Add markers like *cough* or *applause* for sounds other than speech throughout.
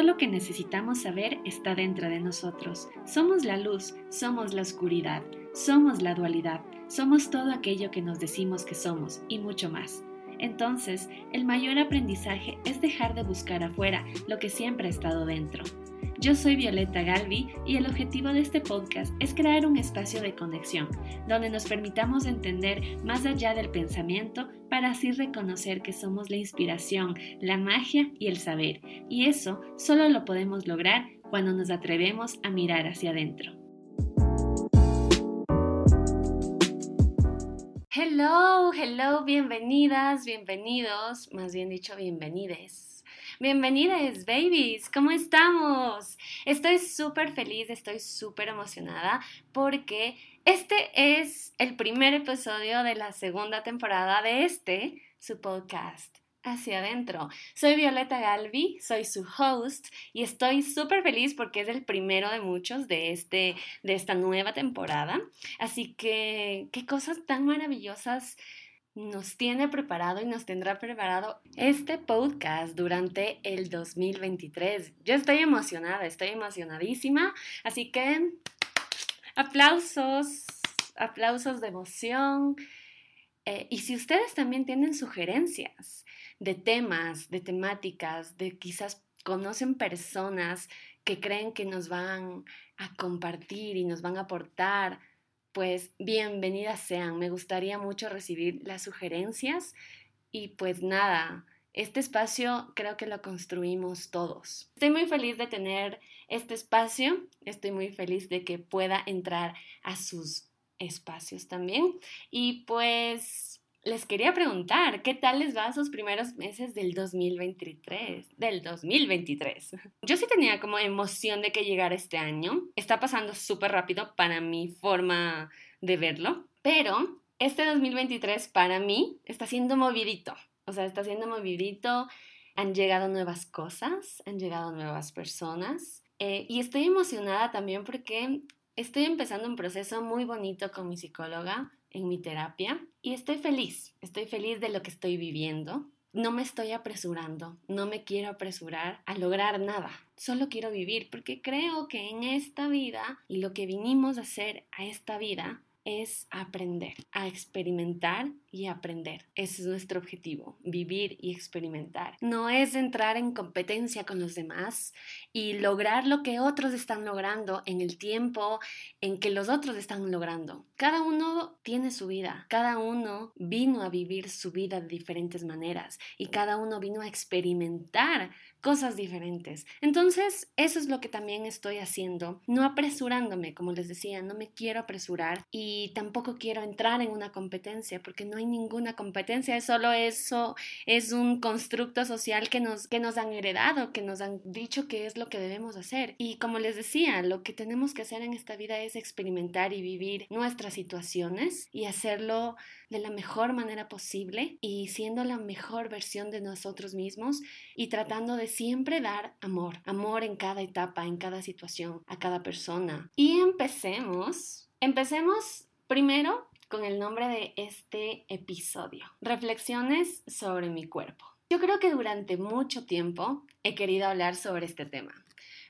Todo lo que necesitamos saber está dentro de nosotros. Somos la luz, somos la oscuridad, somos la dualidad, somos todo aquello que nos decimos que somos y mucho más. Entonces, el mayor aprendizaje es dejar de buscar afuera lo que siempre ha estado dentro. Yo soy Violeta Galvi y el objetivo de este podcast es crear un espacio de conexión donde nos permitamos entender más allá del pensamiento para así reconocer que somos la inspiración, la magia y el saber. Y eso solo lo podemos lograr cuando nos atrevemos a mirar hacia adentro. Hello, hello, bienvenidas, bienvenidos, más bien dicho, bienvenides Bienvenidas, babies, ¿cómo estamos? Estoy súper feliz, estoy súper emocionada porque este es el primer episodio de la segunda temporada de este, su podcast hacia adentro. Soy Violeta Galvi, soy su host y estoy súper feliz porque es el primero de muchos de, este, de esta nueva temporada. Así que, qué cosas tan maravillosas nos tiene preparado y nos tendrá preparado este podcast durante el 2023. Yo estoy emocionada, estoy emocionadísima, así que aplausos, aplausos de emoción. Eh, y si ustedes también tienen sugerencias de temas, de temáticas, de quizás conocen personas que creen que nos van a compartir y nos van a aportar pues bienvenidas sean. Me gustaría mucho recibir las sugerencias y pues nada, este espacio creo que lo construimos todos. Estoy muy feliz de tener este espacio, estoy muy feliz de que pueda entrar a sus espacios también y pues les quería preguntar, ¿qué tal les va a sus primeros meses del 2023? Del 2023. *laughs* Yo sí tenía como emoción de que llegara este año. Está pasando súper rápido para mi forma de verlo, pero este 2023 para mí está siendo movidito. O sea, está siendo movidito. Han llegado nuevas cosas, han llegado nuevas personas. Eh, y estoy emocionada también porque estoy empezando un proceso muy bonito con mi psicóloga en mi terapia y estoy feliz, estoy feliz de lo que estoy viviendo. No me estoy apresurando, no me quiero apresurar a lograr nada, solo quiero vivir porque creo que en esta vida y lo que vinimos a hacer a esta vida es aprender, a experimentar y aprender. Ese es nuestro objetivo, vivir y experimentar. No es entrar en competencia con los demás y lograr lo que otros están logrando en el tiempo en que los otros están logrando. Cada uno tiene su vida, cada uno vino a vivir su vida de diferentes maneras y cada uno vino a experimentar cosas diferentes. Entonces, eso es lo que también estoy haciendo, no apresurándome, como les decía, no me quiero apresurar y tampoco quiero entrar en una competencia porque no hay ninguna competencia, es solo eso, es un constructo social que nos, que nos han heredado, que nos han dicho que es lo que debemos hacer. Y como les decía, lo que tenemos que hacer en esta vida es experimentar y vivir nuestras situaciones y hacerlo de la mejor manera posible y siendo la mejor versión de nosotros mismos y tratando de siempre dar amor, amor en cada etapa, en cada situación, a cada persona. Y empecemos, empecemos primero con el nombre de este episodio, Reflexiones sobre mi cuerpo. Yo creo que durante mucho tiempo he querido hablar sobre este tema.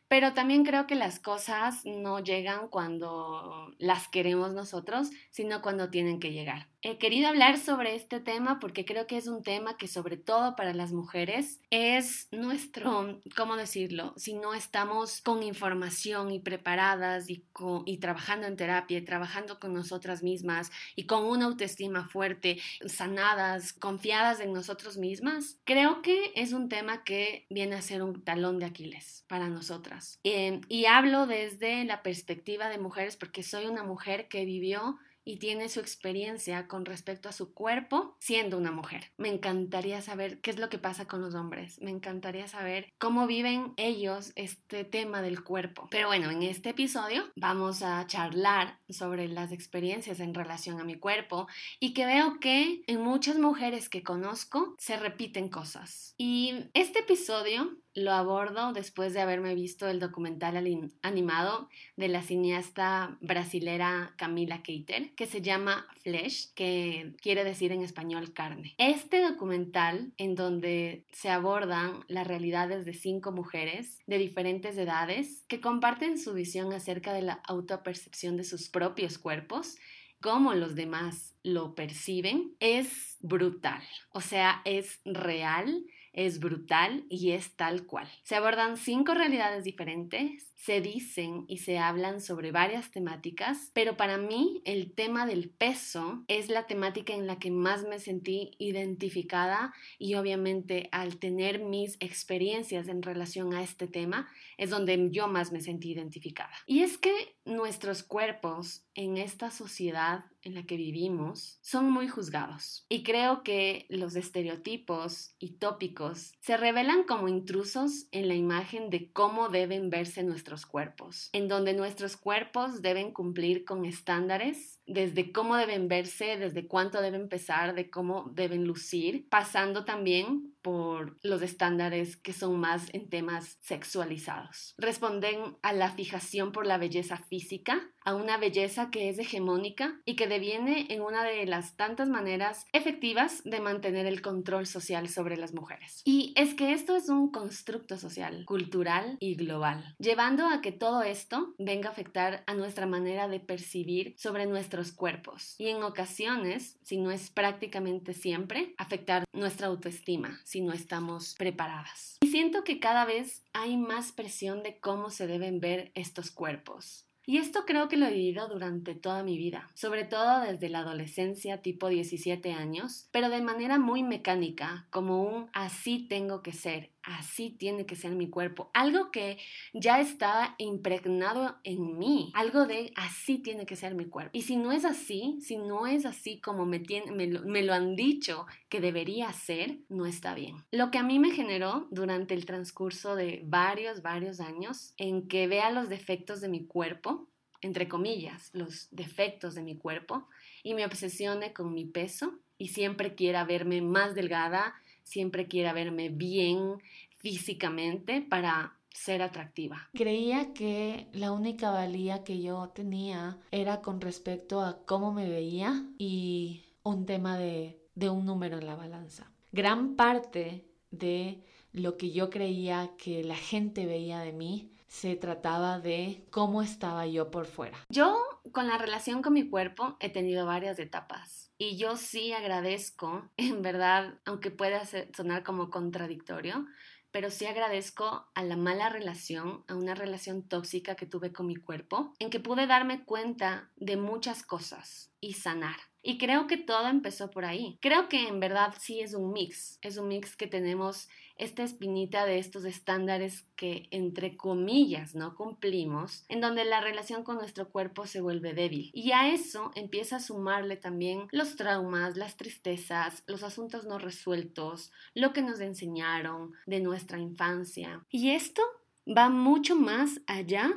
Pero también creo que las cosas no llegan cuando las queremos nosotros, sino cuando tienen que llegar. He querido hablar sobre este tema porque creo que es un tema que sobre todo para las mujeres es nuestro, ¿cómo decirlo? Si no estamos con información y preparadas y, y trabajando en terapia trabajando con nosotras mismas y con una autoestima fuerte, sanadas, confiadas en nosotros mismas, creo que es un tema que viene a ser un talón de Aquiles para nosotras. Eh, y hablo desde la perspectiva de mujeres porque soy una mujer que vivió y tiene su experiencia con respecto a su cuerpo siendo una mujer. Me encantaría saber qué es lo que pasa con los hombres. Me encantaría saber cómo viven ellos este tema del cuerpo. Pero bueno, en este episodio vamos a charlar sobre las experiencias en relación a mi cuerpo y que veo que en muchas mujeres que conozco se repiten cosas. Y este episodio lo abordo después de haberme visto el documental animado de la cineasta brasilera Camila Keiter, que se llama Flesh, que quiere decir en español carne. Este documental, en donde se abordan las realidades de cinco mujeres de diferentes edades que comparten su visión acerca de la autopercepción de sus propios cuerpos, cómo los demás lo perciben, es brutal. O sea, es real es brutal y es tal cual. Se abordan cinco realidades diferentes se dicen y se hablan sobre varias temáticas, pero para mí el tema del peso es la temática en la que más me sentí identificada y obviamente al tener mis experiencias en relación a este tema es donde yo más me sentí identificada. Y es que nuestros cuerpos en esta sociedad en la que vivimos son muy juzgados. Y creo que los estereotipos y tópicos se revelan como intrusos en la imagen de cómo deben verse nuestros cuerpos, en donde nuestros cuerpos deben cumplir con estándares desde cómo deben verse, desde cuánto deben pesar, de cómo deben lucir, pasando también por los estándares que son más en temas sexualizados. Responden a la fijación por la belleza física, a una belleza que es hegemónica y que deviene en una de las tantas maneras efectivas de mantener el control social sobre las mujeres. Y es que esto es un constructo social, cultural y global, llevando a que todo esto venga a afectar a nuestra manera de percibir sobre nuestros cuerpos y en ocasiones, si no es prácticamente siempre, afectar nuestra autoestima si no estamos preparadas. Y siento que cada vez hay más presión de cómo se deben ver estos cuerpos. Y esto creo que lo he vivido durante toda mi vida, sobre todo desde la adolescencia tipo 17 años, pero de manera muy mecánica, como un así tengo que ser, así tiene que ser mi cuerpo, algo que ya estaba impregnado en mí, algo de así tiene que ser mi cuerpo. Y si no es así, si no es así como me, lo, me lo han dicho que debería ser, no está bien. Lo que a mí me generó durante el transcurso de varios, varios años en que vea los defectos de mi cuerpo, entre comillas, los defectos de mi cuerpo, y me obsesione con mi peso y siempre quiera verme más delgada, siempre quiera verme bien físicamente para ser atractiva. Creía que la única valía que yo tenía era con respecto a cómo me veía y un tema de, de un número en la balanza. Gran parte de lo que yo creía que la gente veía de mí se trataba de cómo estaba yo por fuera. Yo con la relación con mi cuerpo he tenido varias etapas y yo sí agradezco, *laughs* en verdad, aunque pueda sonar como contradictorio, pero sí agradezco a la mala relación, a una relación tóxica que tuve con mi cuerpo, en que pude darme cuenta de muchas cosas y sanar. Y creo que todo empezó por ahí. Creo que en verdad sí es un mix, es un mix que tenemos esta espinita de estos estándares que entre comillas no cumplimos, en donde la relación con nuestro cuerpo se vuelve débil. Y a eso empieza a sumarle también los traumas, las tristezas, los asuntos no resueltos, lo que nos enseñaron de nuestra infancia. Y esto va mucho más allá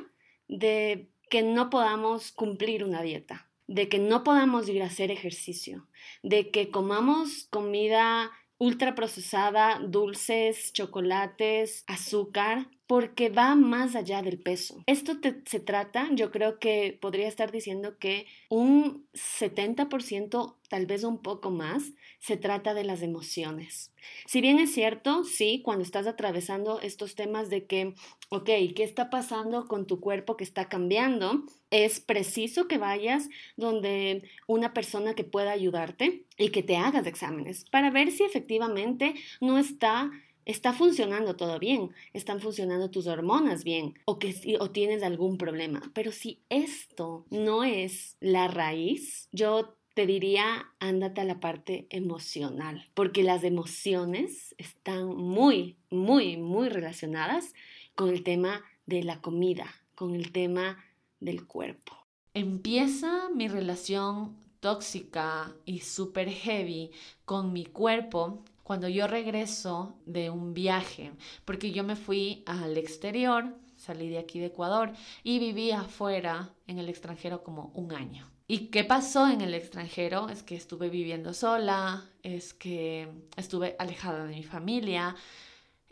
de que no podamos cumplir una dieta de que no podamos ir a hacer ejercicio, de que comamos comida ultraprocesada, dulces, chocolates, azúcar, porque va más allá del peso. Esto se trata, yo creo que podría estar diciendo que un 70%, tal vez un poco más, se trata de las emociones. Si bien es cierto, sí, cuando estás atravesando estos temas de que, ok, ¿qué está pasando con tu cuerpo que está cambiando? Es preciso que vayas donde una persona que pueda ayudarte y que te hagas exámenes para ver si efectivamente no está está funcionando todo bien, están funcionando tus hormonas bien o que o tienes algún problema. Pero si esto no es la raíz, yo te diría, ándate a la parte emocional, porque las emociones están muy, muy, muy relacionadas con el tema de la comida, con el tema del cuerpo. Empieza mi relación tóxica y súper heavy con mi cuerpo cuando yo regreso de un viaje, porque yo me fui al exterior, salí de aquí de Ecuador y viví afuera en el extranjero como un año. ¿Y qué pasó en el extranjero? Es que estuve viviendo sola, es que estuve alejada de mi familia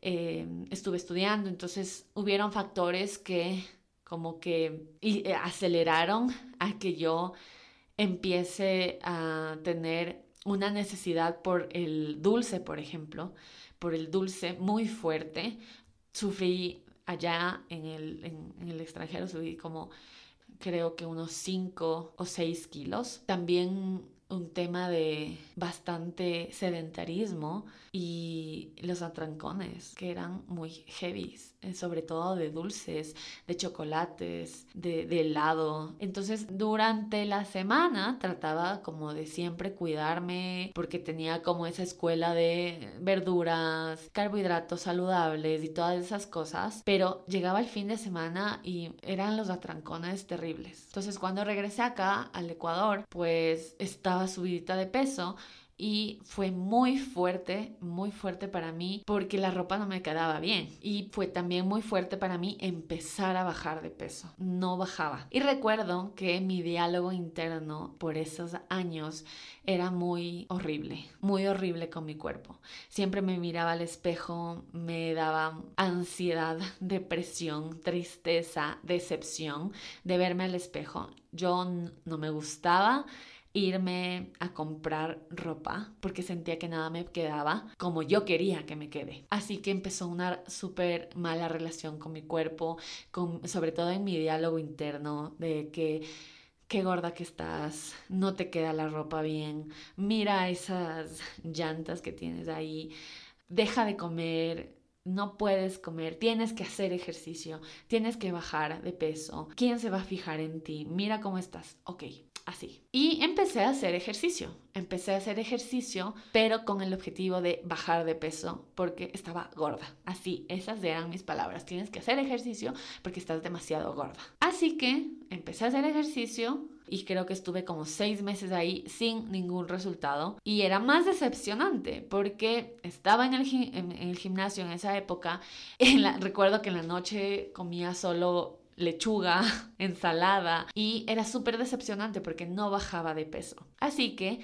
eh, estuve estudiando, entonces hubieron factores que como que eh, aceleraron a que yo empiece a tener una necesidad por el dulce, por ejemplo, por el dulce muy fuerte. Sufrí allá en el, en, el extranjero, subí como creo que unos 5 o 6 kilos. También un tema de bastante sedentarismo y los atrancones que eran muy heavy, eh, sobre todo de dulces, de chocolates, de, helado. Entonces durante la semana trataba como de siempre cuidarme porque tenía como esa escuela de verduras, carbohidratos saludables y todas esas cosas, pero llegaba el fin de semana y eran los atrancones terribles. Entonces cuando regresé acá al Ecuador, pues estaba subidita de peso y fue muy fuerte, muy fuerte para mí porque la ropa no me quedaba bien y fue también muy fuerte para mí empezar a bajar de peso. No bajaba. Y recuerdo que mi diálogo interno por esos años era muy horrible, muy horrible con mi cuerpo. Siempre me miraba al espejo, me daba ansiedad, *laughs* depresión, tristeza, decepción de verme al espejo. Yo no me gustaba irme a comprar ropa porque sentía que nada me quedaba como yo quería que me quede. Así que empezó una súper mala relación con mi cuerpo, con, sobre todo en mi diálogo interno de que qué gorda que estás, no te queda la ropa bien, mira esas llantas que tienes ahí, deja de comer, no puedes comer, tienes que hacer ejercicio, tienes que bajar de peso, ¿quién se va a fijar en ti? Mira cómo estás, ok, así. Y empecé a hacer ejercicio. Empecé a hacer ejercicio, pero con el objetivo de bajar de peso porque estaba gorda. Así, esas eran mis palabras. Tienes que hacer ejercicio porque estás demasiado gorda. Así que empecé a hacer ejercicio y creo que estuve como seis meses ahí sin ningún resultado. Y era más decepcionante porque estaba en el, gimnasio en esa época. Recuerdo que en la noche comía solo lechuga, *laughs* ensalada y era súper decepcionante porque no bajaba de peso. Así que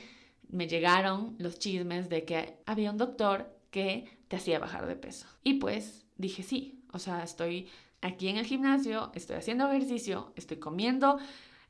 me llegaron los chismes de que había un doctor que te hacía bajar de peso. Y pues dije sí, o sea, estoy aquí en el gimnasio, estoy haciendo ejercicio, estoy comiendo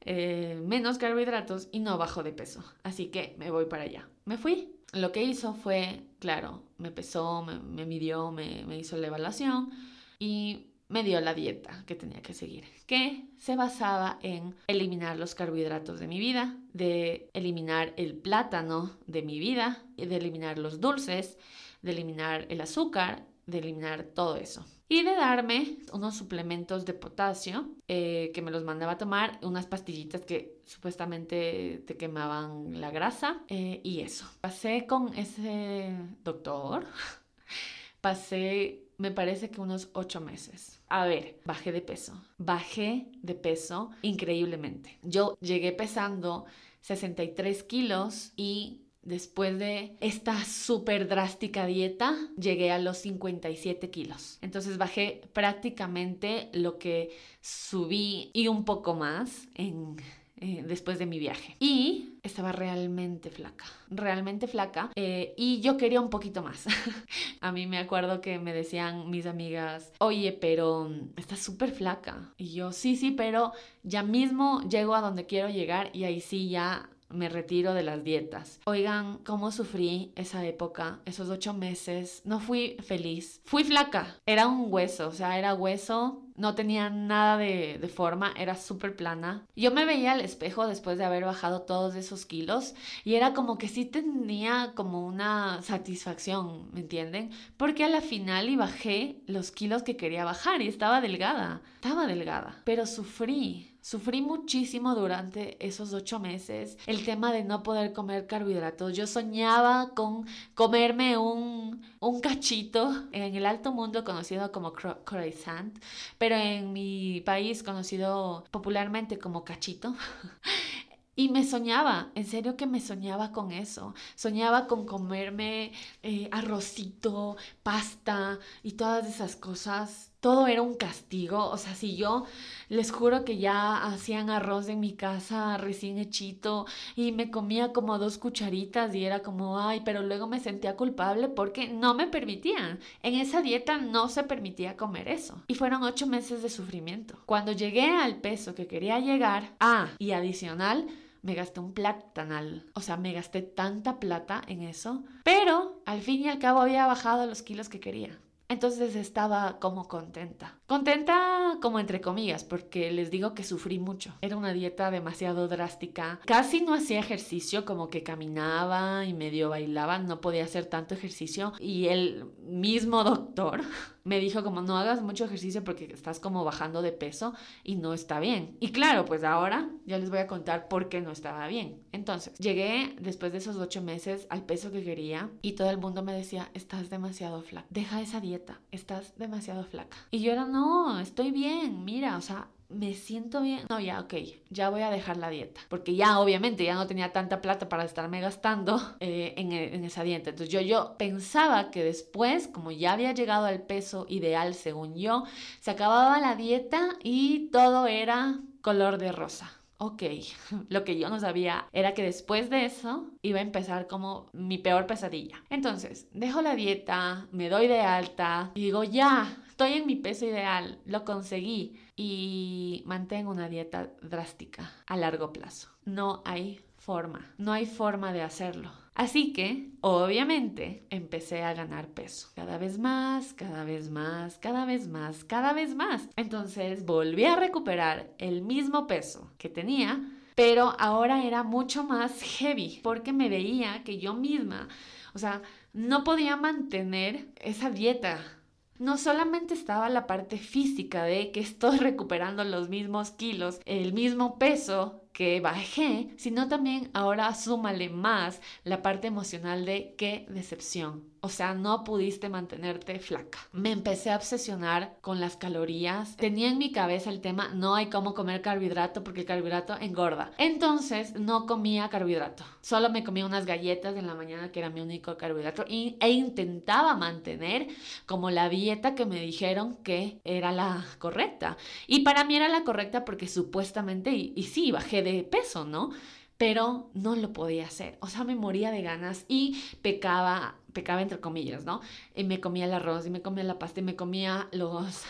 eh, menos carbohidratos y no bajo de peso. Así que me voy para allá. Me fui. Lo que hizo fue, claro, me pesó, me, midió, me, me hizo la evaluación y me dio la dieta que tenía que seguir, que se basaba en eliminar los carbohidratos de mi vida, de eliminar el plátano de mi vida, de eliminar los dulces, de eliminar el azúcar, de eliminar todo eso. Y de darme unos suplementos de potasio eh, que me los mandaba a tomar, unas pastillitas que supuestamente te quemaban la grasa eh, y eso. Pasé con ese doctor, *laughs* pasé me parece que unos ocho meses. A ver, bajé de peso. Bajé de peso increíblemente. Yo llegué pesando 63 kilos y después de esta súper drástica dieta llegué a los 57 kilos. Entonces bajé prácticamente lo que subí y un poco más en eh, después de mi viaje. Y estaba realmente flaca, realmente flaca. Eh, y yo quería un poquito más. *laughs* a mí me acuerdo que me decían mis amigas, oye, pero estás súper flaca. Y yo, sí, sí, pero ya mismo llego a donde quiero llegar y ahí sí ya me retiro de las dietas. Oigan, cómo sufrí esa época, esos ocho meses. No fui feliz. Fui flaca. Era un hueso, o sea, era hueso. No tenía nada de, de forma, era súper plana. Yo me veía al espejo después de haber bajado todos esos kilos y era como que sí tenía como una satisfacción, ¿me entienden? Porque a la final y bajé los kilos que quería bajar y estaba delgada. Estaba delgada, pero sufrí Sufrí muchísimo durante esos ocho meses el tema de no poder comer carbohidratos. Yo soñaba con comerme un, un cachito en el alto mundo conocido como croissant, pero en mi país conocido popularmente como cachito. *laughs* Y me soñaba, en serio que me soñaba con eso. Soñaba con comerme eh, arrocito, pasta y todas esas cosas todo era un castigo. O sea, si yo les juro que ya hacían arroz en mi casa recién hechito y me comía como dos cucharitas y era como, ay, pero luego me sentía culpable porque no me permitían. En esa dieta no se permitía comer eso. Y fueron ocho meses de sufrimiento. Cuando llegué al peso que quería llegar, ah, y adicional, me gasté un platanal. O sea, me gasté tanta plata en eso. Pero al fin y al cabo había bajado los kilos que quería. Entonces estaba como contenta. Contenta como entre comillas, porque les digo que sufrí mucho. Era una dieta demasiado drástica. Casi no hacía ejercicio, como que caminaba y medio bailaba, no podía hacer tanto ejercicio. Y el mismo doctor *laughs* me dijo como no hagas mucho ejercicio porque estás como bajando de peso y no está bien. Y claro, pues ahora ya les voy a contar por qué no estaba bien. Entonces, llegué después de esos ocho meses al peso que quería y todo el mundo me decía, estás demasiado flaca, deja esa dieta, estás demasiado flaca. Y yo era, no, estoy bien, mira, o sea, me siento bien. No, ya, ok, ya voy a dejar la dieta. Porque ya, obviamente, ya no tenía tanta plata para estarme gastando *laughs* eh, en, en, esa dieta. Entonces yo, yo pensaba que después, como ya había llegado al peso ideal, según yo, se acababa la dieta y todo era color de rosa. Ok, *laughs* lo que yo no sabía era que después de eso iba a empezar como mi peor pesadilla. Entonces, dejo la dieta, me doy de alta y digo, ya, estoy en mi peso ideal, lo conseguí y mantengo una dieta drástica a largo plazo. No hay forma, no hay forma de hacerlo. Así que, obviamente, empecé a ganar peso. Cada vez más, cada vez más, cada vez más, cada vez más. Entonces volví a recuperar el mismo peso que tenía, pero ahora era mucho más heavy porque me veía que yo misma, o sea, no podía mantener esa dieta no solamente estaba la parte física de que estoy *laughs* recuperando los mismos kilos, el mismo peso que bajé, sino también ahora súmale más la parte emocional de qué decepción. O sea, no pudiste mantenerte flaca. Me empecé a obsesionar con las calorías. Tenía en mi cabeza el tema, no hay cómo comer carbohidrato porque el carbohidrato engorda. Entonces no comía carbohidrato. Solo me comía unas galletas en la mañana que era mi único carbohidrato e intentaba mantener como la dieta que me dijeron que era la correcta. Y para mí era la correcta porque supuestamente, y, y sí, bajé de peso, ¿no? pero no lo podía hacer. O sea, me moría de ganas y pecaba, pecaba entre comillas, ¿no? Y me comía el arroz y me comía la pasta y me comía los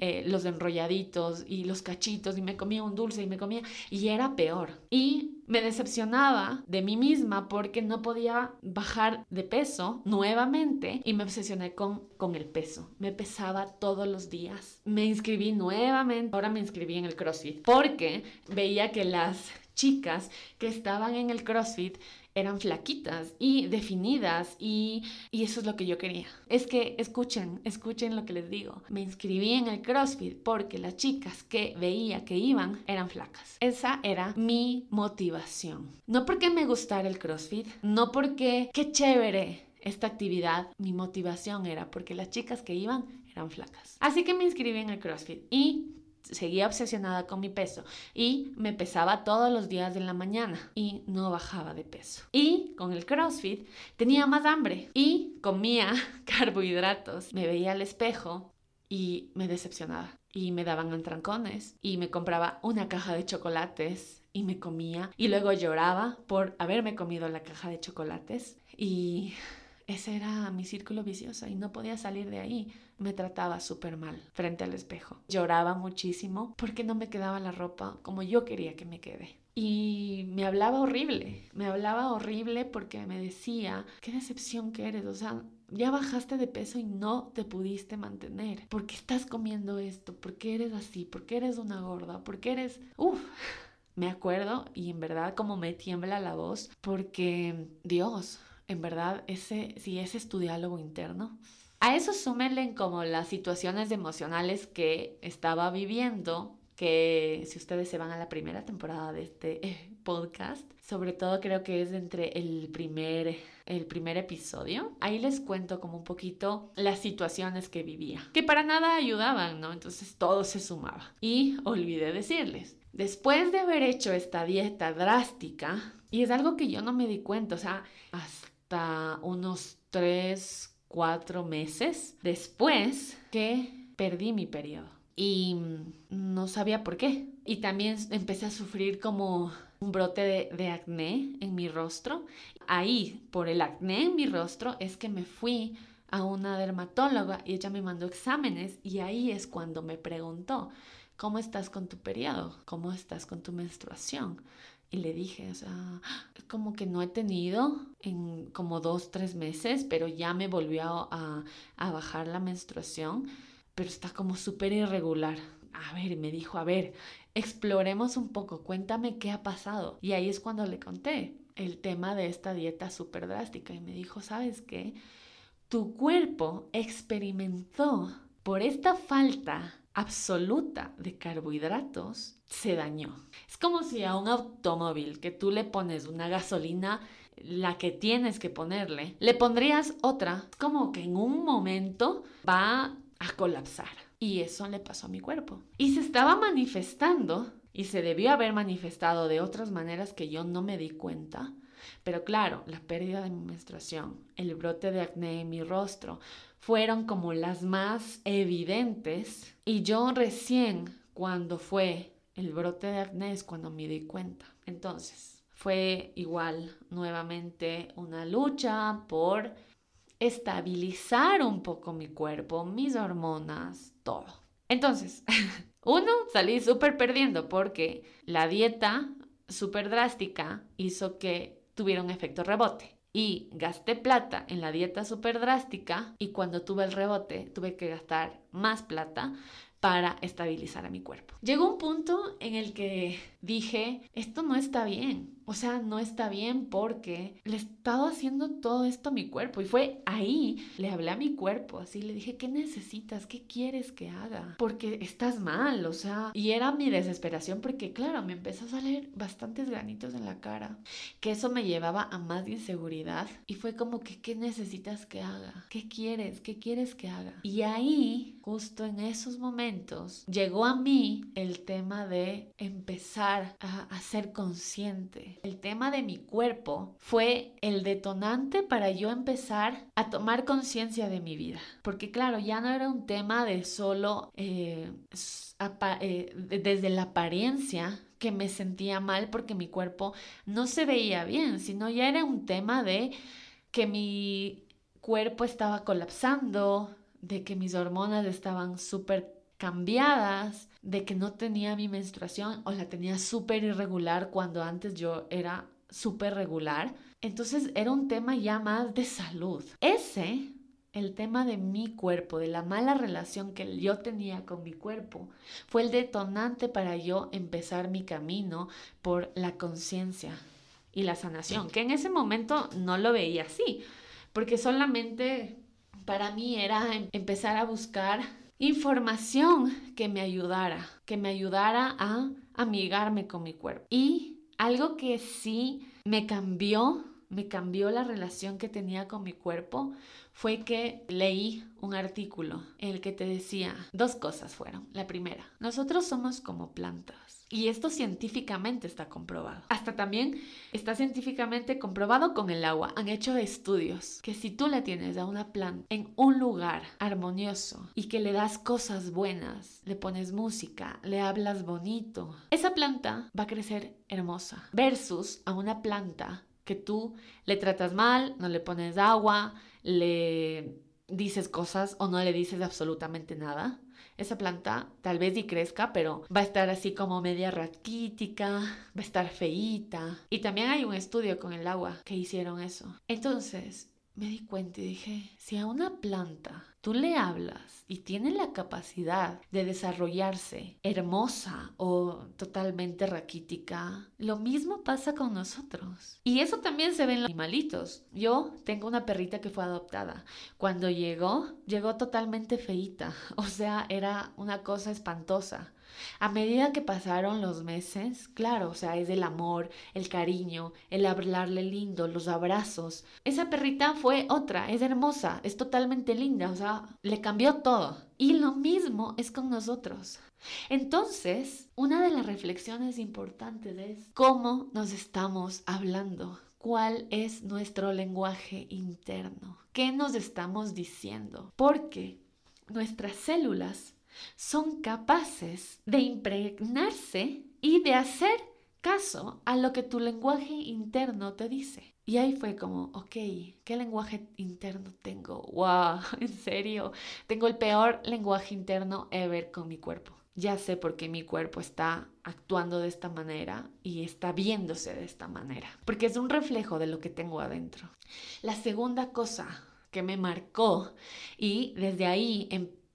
eh, los enrolladitos y los cachitos y me comía un dulce y me comía y era peor. Y me decepcionaba de mí misma porque no podía bajar de peso nuevamente y me obsesioné con, con el peso. Me pesaba todos los días. Me inscribí nuevamente, ahora me inscribí en el CrossFit porque veía que las chicas que estaban en el CrossFit eran flaquitas y definidas y, y, eso es lo que yo quería. Es que escuchen, escuchen lo que les digo. Me inscribí en el CrossFit porque las chicas que veía que iban eran flacas. Esa era mi motivación. No porque me gustara el CrossFit, no porque qué chévere esta actividad, mi motivación era porque las chicas que iban eran flacas. Así que me inscribí en el CrossFit y seguía obsesionada con mi peso y me pesaba todos los días de la mañana y no bajaba de peso. Y con el CrossFit tenía más hambre y comía *laughs* carbohidratos. Me veía al espejo y me decepcionaba. Y me daban entrancones y me compraba una caja de chocolates y me comía y luego lloraba por haberme comido la caja de chocolates y ese era mi círculo vicioso y no podía salir de ahí me trataba súper mal frente al espejo. Lloraba muchísimo porque no me quedaba la ropa como yo quería que me quede. Y me hablaba horrible, me hablaba horrible porque me decía, qué decepción que eres, o sea, ya bajaste de peso y no te pudiste mantener. ¿Por qué estás comiendo esto? ¿Por qué eres así? ¿Por qué eres una gorda? ¿Por qué eres... Uf, me acuerdo y en verdad como me tiembla la voz porque Dios, en verdad, ese, si ese es tu diálogo interno, a eso súmenle como las situaciones emocionales que estaba viviendo, que si ustedes se van a la primera temporada de este eh, podcast, sobre todo creo que es entre el primer, el primer episodio, ahí les cuento como un poquito las situaciones que vivía, que para nada ayudaban, ¿no? Entonces todo se sumaba. Y olvidé decirles, después de haber hecho esta dieta drástica, y es algo que yo no me di cuenta, o sea, hasta unos tres, cuatro meses después que perdí mi periodo y no sabía por qué. Y también empecé a sufrir como un brote de, acné en mi rostro. Ahí, por el acné en mi rostro, es que me fui a una dermatóloga y ella me mandó exámenes y ahí es cuando me preguntó, ¿cómo estás con tu periodo? ¿Cómo estás con tu menstruación? Y le dije, o sea, como que no he tenido en como dos, tres meses, pero ya me volvió a, a bajar la menstruación pero está como súper irregular. A ver, me dijo, a ver, exploremos un poco, cuéntame qué ha pasado. Y ahí es cuando le conté el tema de esta dieta súper drástica y me dijo, ¿sabes qué? Tu cuerpo experimentó por esta falta absoluta de carbohidratos, se dañó. Es como si a un automóvil que tú le pones una gasolina la que tienes que ponerle, le pondrías otra, como que en un momento va a colapsar. Y eso le pasó a mi cuerpo. Y se estaba manifestando, y se debió haber manifestado de otras maneras que yo no me di cuenta. Pero claro, la pérdida de mi menstruación, el brote de acné en mi rostro, fueron como las más evidentes. Y yo recién, cuando fue el brote de acné, cuando me di cuenta. Entonces, fue igual, nuevamente, una lucha por estabilizar un poco mi cuerpo, mis hormonas, todo. Entonces, *laughs* uno, salí súper perdiendo porque la dieta súper drástica hizo que tuviera un efecto rebote. Y gasté plata en la dieta súper drástica y cuando tuve el rebote tuve que gastar más plata para estabilizar a mi cuerpo. Llegó un punto en el que dije, esto no está bien. O sea, no está bien porque le he estado haciendo todo esto a mi cuerpo. Y fue ahí, le hablé a mi cuerpo, así le dije, ¿qué necesitas? ¿Qué quieres que haga? Porque estás mal, o sea. Y era mi desesperación porque, claro, me empezó a salir bastantes granitos en la cara. Que eso me llevaba a más inseguridad. Y fue como que, ¿qué necesitas que haga? ¿Qué quieres? ¿Qué quieres que haga? Y ahí, justo en esos momentos, llegó a mí el tema de empezar a, a ser consciente el tema de mi cuerpo fue el detonante para yo empezar a tomar conciencia de mi vida. Porque claro, ya no era un tema de solo eh, eh, desde la apariencia que me sentía mal porque mi cuerpo no se veía bien, sino ya era un tema de que mi cuerpo estaba colapsando, de que mis hormonas estaban súper cambiadas, de que no tenía mi menstruación o la tenía súper irregular cuando antes yo era súper regular. Entonces era un tema ya más de salud. Ese, el tema de mi cuerpo, de la mala relación que yo tenía con mi cuerpo, fue el detonante para yo empezar mi camino por la conciencia y la sanación, que en ese momento no lo veía así, porque solamente para mí era em-, empezar a buscar información que me ayudara, que me ayudara a amigarme con mi cuerpo. Y algo que sí me cambió, me cambió la relación que tenía con mi cuerpo, fue que leí un artículo en el que te decía, dos cosas fueron. La primera, nosotros somos como plantas y esto científicamente está comprobado. Hasta también está científicamente comprobado con el agua. Han hecho estudios que si tú le tienes a una planta en un lugar armonioso y que le das cosas buenas, le pones música, le hablas bonito, esa planta va a crecer hermosa. Versus a una planta que tú le tratas mal, no le pones agua, le dices cosas o no le dices absolutamente nada esa planta tal vez y crezca, pero va a estar así como media raquítica, va a estar feíta. Y también hay un estudio con el agua que hicieron eso. Entonces, me di cuenta y dije, si a una planta tú le hablas y tiene la capacidad de desarrollarse hermosa o totalmente raquítica, lo mismo pasa con nosotros. Y eso también se ve en los animalitos. Yo tengo una perrita que fue adoptada. Cuando llegó, llegó totalmente feita, *laughs* o sea, era una cosa espantosa. A medida que pasaron los meses, claro, o sea, es el amor, el cariño, el hablarle lindo, los abrazos. Esa perrita fue otra, es hermosa, es totalmente linda, o sea, le cambió todo. Y lo mismo es con nosotros. Entonces, una de las reflexiones importantes es cómo nos estamos hablando. ¿Cuál es nuestro lenguaje interno? ¿Qué nos estamos diciendo? Porque nuestras células son capaces de impregnarse y de hacer caso a lo que tu lenguaje interno te dice. Y ahí fue como, ok, ¿qué lenguaje interno tengo? ¡Wow! *laughs* ¿En serio? Tengo el peor lenguaje interno ever con mi cuerpo. Ya sé por qué mi cuerpo está actuando de esta manera y está viéndose de esta manera. Porque es un reflejo de lo que tengo adentro. La segunda cosa que me marcó y desde ahí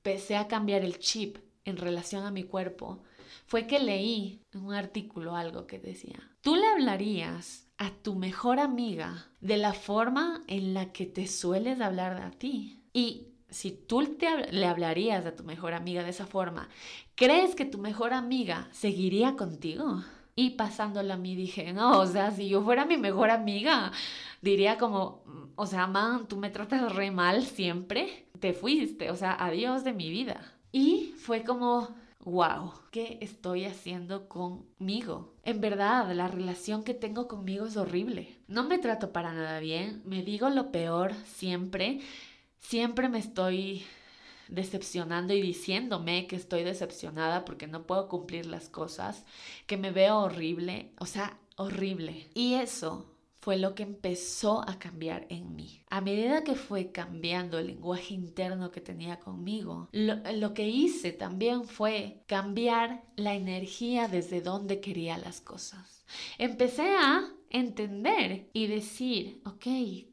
empecé a cambiar el chip en relación a mi cuerpo fue que leí un artículo algo que decía, tú le hablarías a tu mejor amiga de la forma en la que te sueles hablar a ti. Y si tú le hablarías a tu mejor amiga de esa forma, ¿crees que tu mejor amiga seguiría contigo? Y pasándola a mí dije, no, o sea, si yo fuera mi mejor amiga, diría como, o sea, man, tú me tratas re mal siempre, te fuiste, o sea, adiós de mi vida. Y fue como, wow, ¿qué estoy haciendo conmigo? En verdad, la relación que tengo conmigo es horrible. No me trato para nada bien, me digo lo peor siempre, siempre me estoy decepcionando y diciéndome que estoy decepcionada porque no puedo cumplir las cosas, que me veo horrible, o sea, horrible. Y eso fue lo que empezó a cambiar en mí. A medida que fue cambiando el lenguaje interno que tenía conmigo, lo, que hice también fue cambiar la energía desde donde quería las cosas. Empecé a entender y decir, ok,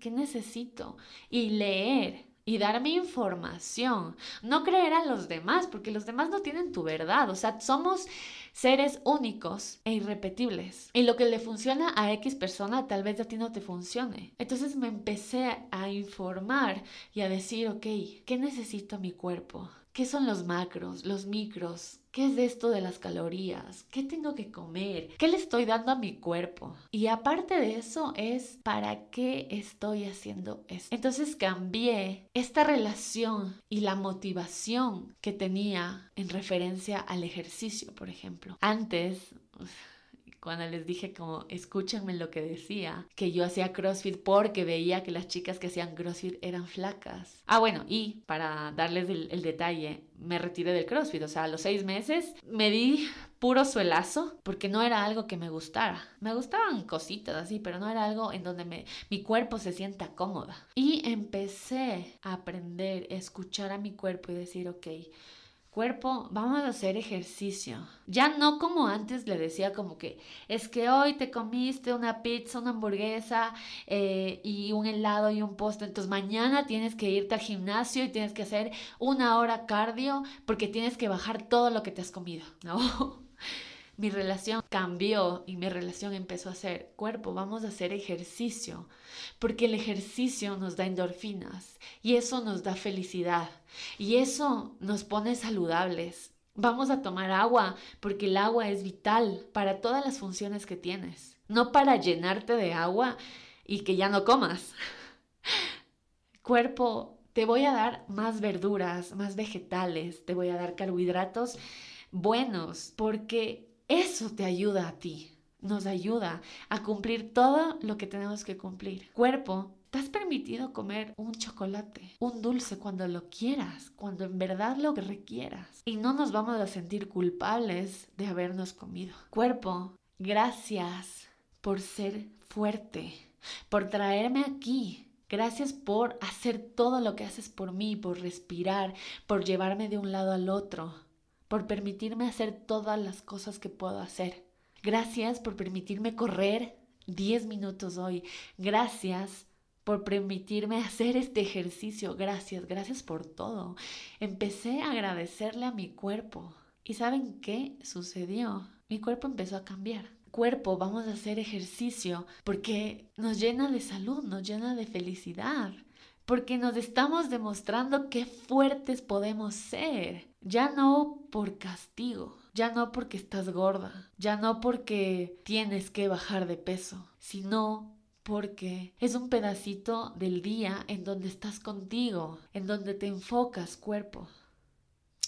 ¿qué necesito? Y leer y darme información. No creer a los demás, porque los demás no tienen tu verdad. O sea, somos seres únicos e irrepetibles. Y lo que le funciona a X persona tal vez a ti no te funcione. Entonces me empecé a informar y a decir, ok, ¿qué necesita mi cuerpo? ¿Qué son los macros, los micros? ¿Qué es esto de las calorías? ¿Qué tengo que comer? ¿Qué le estoy dando a mi cuerpo? Y aparte de eso es ¿para qué estoy haciendo esto? Entonces cambié esta relación y la motivación que tenía en referencia al ejercicio, por ejemplo. Antes cuando les dije como escúchenme lo que decía, que yo hacía CrossFit porque veía que las chicas que hacían CrossFit eran flacas. Ah, bueno, y para darles el, detalle, me retiré del CrossFit, o sea, a los seis meses me di puro suelazo porque no era algo que me gustara. Me gustaban cositas así, pero no era algo en donde me, mi cuerpo se sienta cómoda. Y empecé a aprender, a escuchar a mi cuerpo y decir, ok, Cuerpo, vamos a hacer ejercicio. Ya no como antes le decía como que es que hoy te comiste una pizza, una hamburguesa eh, y un helado y un postre. Entonces mañana tienes que irte al gimnasio y tienes que hacer una hora cardio porque tienes que bajar todo lo que te has comido. No *laughs* mi relación cambió y mi relación empezó a ser cuerpo, vamos a hacer ejercicio, porque el ejercicio nos da endorfinas y eso nos da felicidad y eso nos pone saludables. Vamos a tomar agua porque el agua es vital para todas las funciones que tienes, no para llenarte de agua y que ya no comas. *laughs* Cuerpo, te voy a dar más verduras, más vegetales, te voy a dar carbohidratos buenos, porque eso te ayuda a ti, nos ayuda a cumplir todo lo que tenemos que cumplir. Cuerpo, ¿Te has permitido comer un chocolate, un dulce cuando lo quieras, cuando en verdad lo requieras? Y no nos vamos a sentir culpables de habernos comido. Cuerpo, gracias por ser fuerte, por traerme aquí. Gracias por hacer todo lo que haces por mí, por respirar, por llevarme de un lado al otro por permitirme hacer todas las cosas que puedo hacer. Gracias por permitirme correr 10 minutos hoy. Gracias por permitirme hacer este ejercicio. Gracias, gracias por todo. Empecé a agradecerle a mi cuerpo. ¿Y saben qué sucedió? Mi cuerpo empezó a cambiar. Cuerpo, vamos a hacer ejercicio porque nos llena de salud, nos llena de felicidad porque nos estamos demostrando qué fuertes podemos ser. Ya no por castigo, ya no porque estás gorda, ya no porque tienes que bajar de peso, sino porque es un pedacito del día en donde estás contigo, en donde te enfocas cuerpo.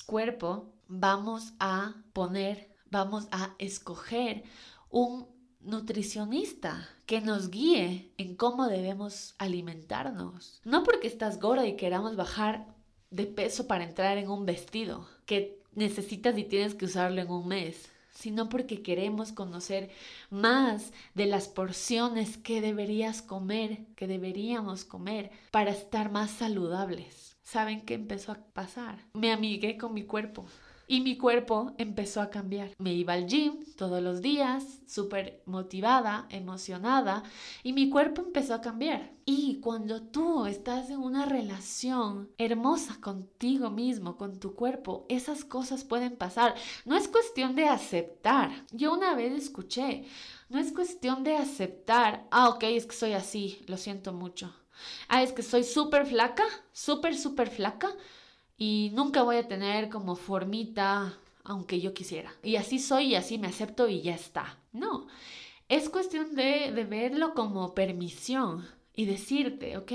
Cuerpo, vamos a poner, vamos a escoger un nutricionista que nos guíe en cómo debemos alimentarnos. No porque estás gorda y queramos bajar de peso para entrar en un vestido que necesitas y tienes que usarlo en un mes, sino porque queremos conocer más de las porciones que deberías comer, que deberíamos comer para estar más saludables. ¿Saben qué empezó a pasar? Me amigué con mi cuerpo y mi cuerpo empezó a cambiar. Me iba al gym todos los días, súper motivada, emocionada, y mi cuerpo empezó a cambiar. Y cuando tú estás en una relación hermosa contigo mismo, con tu cuerpo, esas cosas pueden pasar. No es cuestión de aceptar. Yo una vez escuché, no es cuestión de aceptar, ah, ok, es que soy así, lo siento mucho. Ah, es que soy súper flaca, súper, súper flaca y nunca voy a tener como formita aunque yo quisiera. Y así soy y así me acepto y ya está. No, es cuestión de, verlo como permisión y decirte, ok,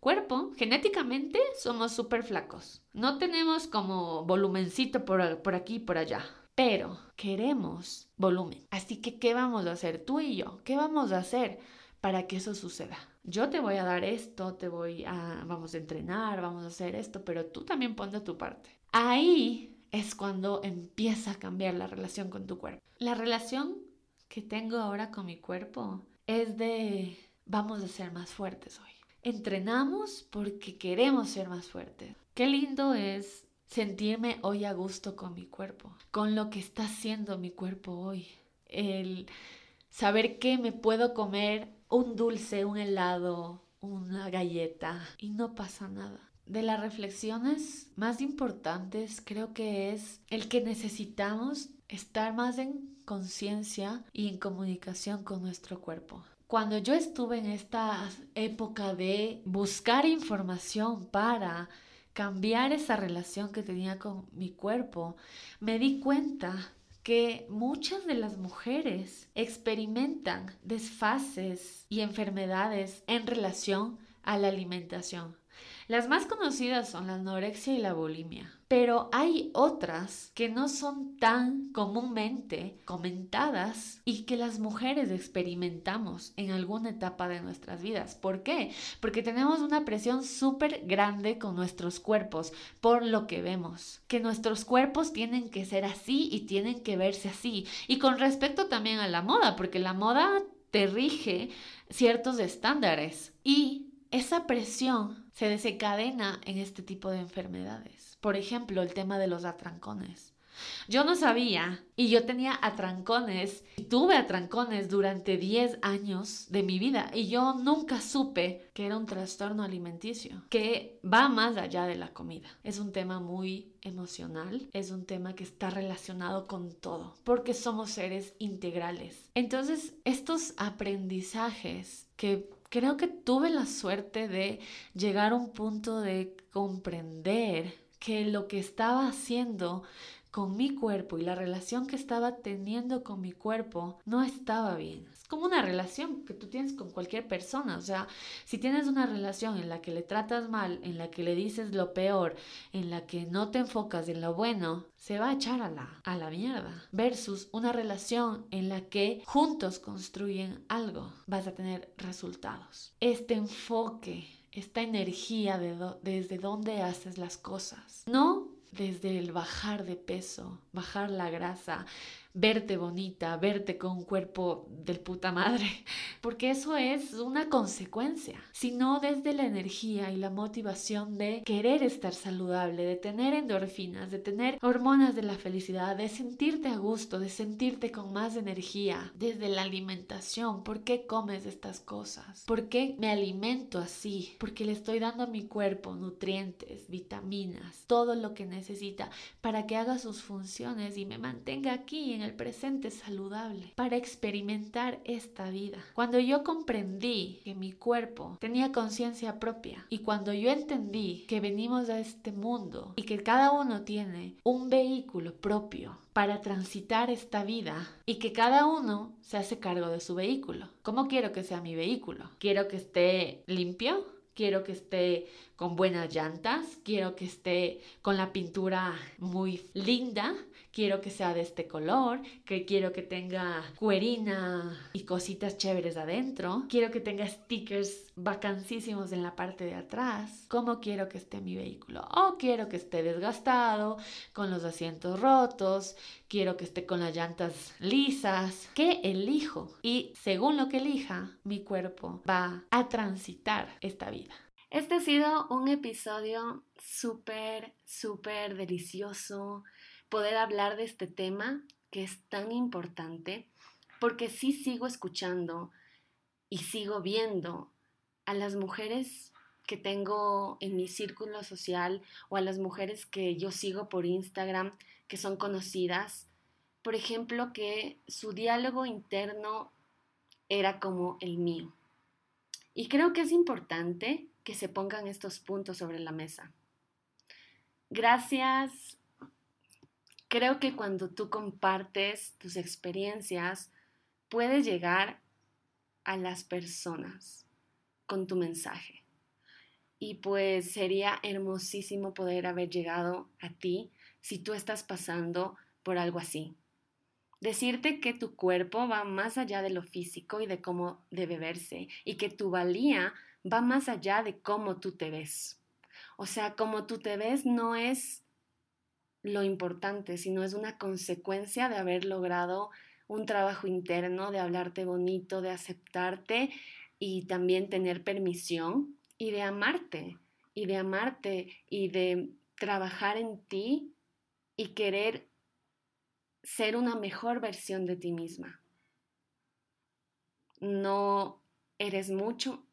cuerpo, genéticamente somos súper flacos. No tenemos como volumencito por, por aquí y por allá. Pero queremos volumen. Así que, ¿qué vamos a hacer tú y yo? ¿Qué vamos a hacer para que eso suceda? Yo te voy a dar esto, te voy a, vamos a entrenar, vamos a hacer esto, pero tú también pon de tu parte. Ahí es cuando empieza a cambiar la relación con tu cuerpo. La relación que tengo ahora con mi cuerpo es de vamos a ser más fuertes hoy. Entrenamos porque queremos ser más fuertes. Qué lindo es sentirme hoy a gusto con mi cuerpo, con lo que está haciendo mi cuerpo hoy. El saber que me puedo comer un dulce, un helado, una galleta y no pasa nada. De las reflexiones más importantes creo que es el que necesitamos estar más en conciencia y en comunicación con nuestro cuerpo. Cuando yo estuve en esta época de buscar información para cambiar esa relación que tenía con mi cuerpo, me di cuenta que muchas de las mujeres experimentan desfases y enfermedades en relación a la alimentación. Las más conocidas son la anorexia y la bulimia, pero hay otras que no son tan comúnmente comentadas y que las mujeres experimentamos en alguna etapa de nuestras vidas. ¿Por qué? Porque tenemos una presión súper grande con nuestros cuerpos por lo que vemos, que nuestros cuerpos tienen que ser así y tienen que verse así. Y con respecto también a la moda, porque la moda te rige ciertos estándares y esa presión se desencadena en este tipo de enfermedades. Por ejemplo, el tema de los atrancones. Yo no sabía y yo tenía atrancones, y tuve atrancones durante 10 años de mi vida y yo nunca supe que era un trastorno alimenticio, que va más allá de la comida. Es un tema muy emocional, es un tema que está relacionado con todo, porque somos seres integrales. Entonces, estos aprendizajes que creo que tuve la suerte de llegar a un punto de comprender que lo que estaba haciendo con mi cuerpo y la relación que estaba teniendo con mi cuerpo no estaba bien. Como una relación que tú tienes con cualquier persona. O sea, si tienes una relación en la que le tratas mal, en la que le dices lo peor, en la que no te enfocas en lo bueno, se va a echar a la, a la mierda. Versus una relación en la que juntos construyen algo, vas a tener resultados. Este enfoque esta energía de desde dónde haces las cosas. No desde el bajar de peso, bajar la grasa, verte bonita, verte con un cuerpo del puta madre, *laughs* porque eso es una consecuencia, sino desde la energía y la motivación de querer estar saludable, de tener endorfinas, de tener hormonas de la felicidad, de sentirte a gusto, de sentirte con más energía, desde la alimentación, ¿por qué comes estas cosas? ¿Por qué me alimento así? Porque le estoy dando a mi cuerpo nutrientes, vitaminas, todo lo que necesita para que haga sus funciones y me mantenga aquí en el presente saludable para experimentar esta vida. Cuando yo comprendí que mi cuerpo tenía conciencia propia y cuando yo entendí que venimos a este mundo y que cada uno tiene un vehículo propio para transitar esta vida y que cada uno se hace cargo de su vehículo. ¿Cómo quiero que sea mi vehículo? ¿Quiero que esté limpio? quiero que esté con buenas llantas, quiero que esté con la pintura muy linda, quiero que sea de este color, que quiero que tenga cuerina y cositas chéveres adentro, quiero que tenga stickers vacancísimos en la parte de atrás, cómo quiero que esté mi vehículo, o quiero que esté desgastado, con los asientos rotos, quiero que esté con las llantas lisas, ¿qué elijo? Y según lo que elija, mi cuerpo va a transitar esta vida. Este ha sido un episodio súper, súper delicioso poder hablar de este tema que es tan importante porque sí sigo escuchando y sigo viendo a las mujeres que tengo en mi círculo social o a las mujeres que yo sigo por Instagram que son conocidas, por ejemplo, que su diálogo interno era como el mío. Y creo que es importante que se pongan estos puntos sobre la mesa. Gracias. Creo que cuando tú compartes tus experiencias, puedes llegar a las personas con tu mensaje. Y pues sería hermosísimo poder haber llegado a ti si tú estás pasando por algo así. Decirte que tu cuerpo va más allá de lo físico y de cómo debe verse y que tu valía va más allá de cómo tú te ves. O sea, cómo tú te ves no es lo importante, sino es una consecuencia de haber logrado un trabajo interno, de hablarte bonito, de aceptarte y también tener permisión y de amarte, y de amarte y de trabajar en ti y querer ser una mejor versión de ti misma. No eres mucho,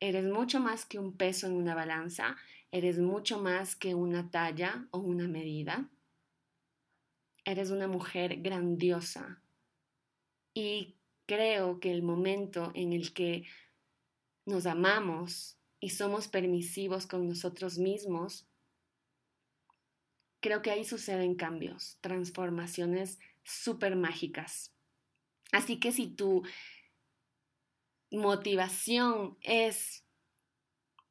Eres mucho más que un peso en una balanza, eres mucho más que una talla o una medida. Eres una mujer grandiosa. Y creo que el momento en el que nos amamos y somos permisivos con nosotros mismos, creo que ahí suceden cambios, transformaciones súper mágicas. Así que si tú motivación es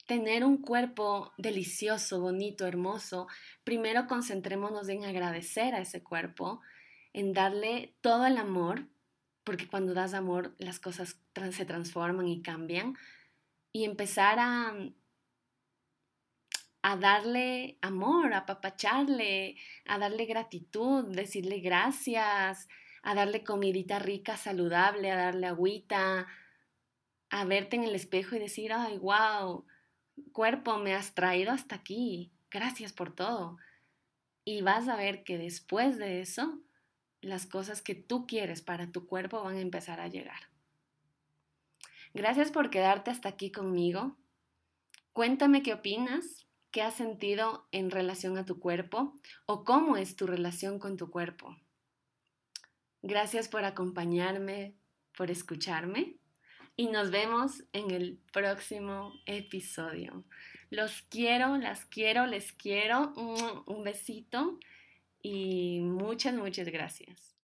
tener un cuerpo delicioso, bonito, hermoso, primero concentrémonos en agradecer a ese cuerpo, en darle todo el amor, porque cuando das amor las cosas se transforman y cambian, y empezar a, a darle amor, a papacharle, a darle gratitud, decirle gracias, a darle comidita rica, saludable, a darle agüita, a verte en el espejo y decir, ay, wow, cuerpo, me has traído hasta aquí, gracias por todo. Y vas a ver que después de eso, las cosas que tú quieres para tu cuerpo van a empezar a llegar. Gracias por quedarte hasta aquí conmigo. Cuéntame qué opinas, qué has sentido en relación a tu cuerpo o cómo es tu relación con tu cuerpo. Gracias por acompañarme, por escucharme y nos vemos en el próximo episodio. Los quiero, las quiero, les quiero. Un besito y muchas, muchas gracias.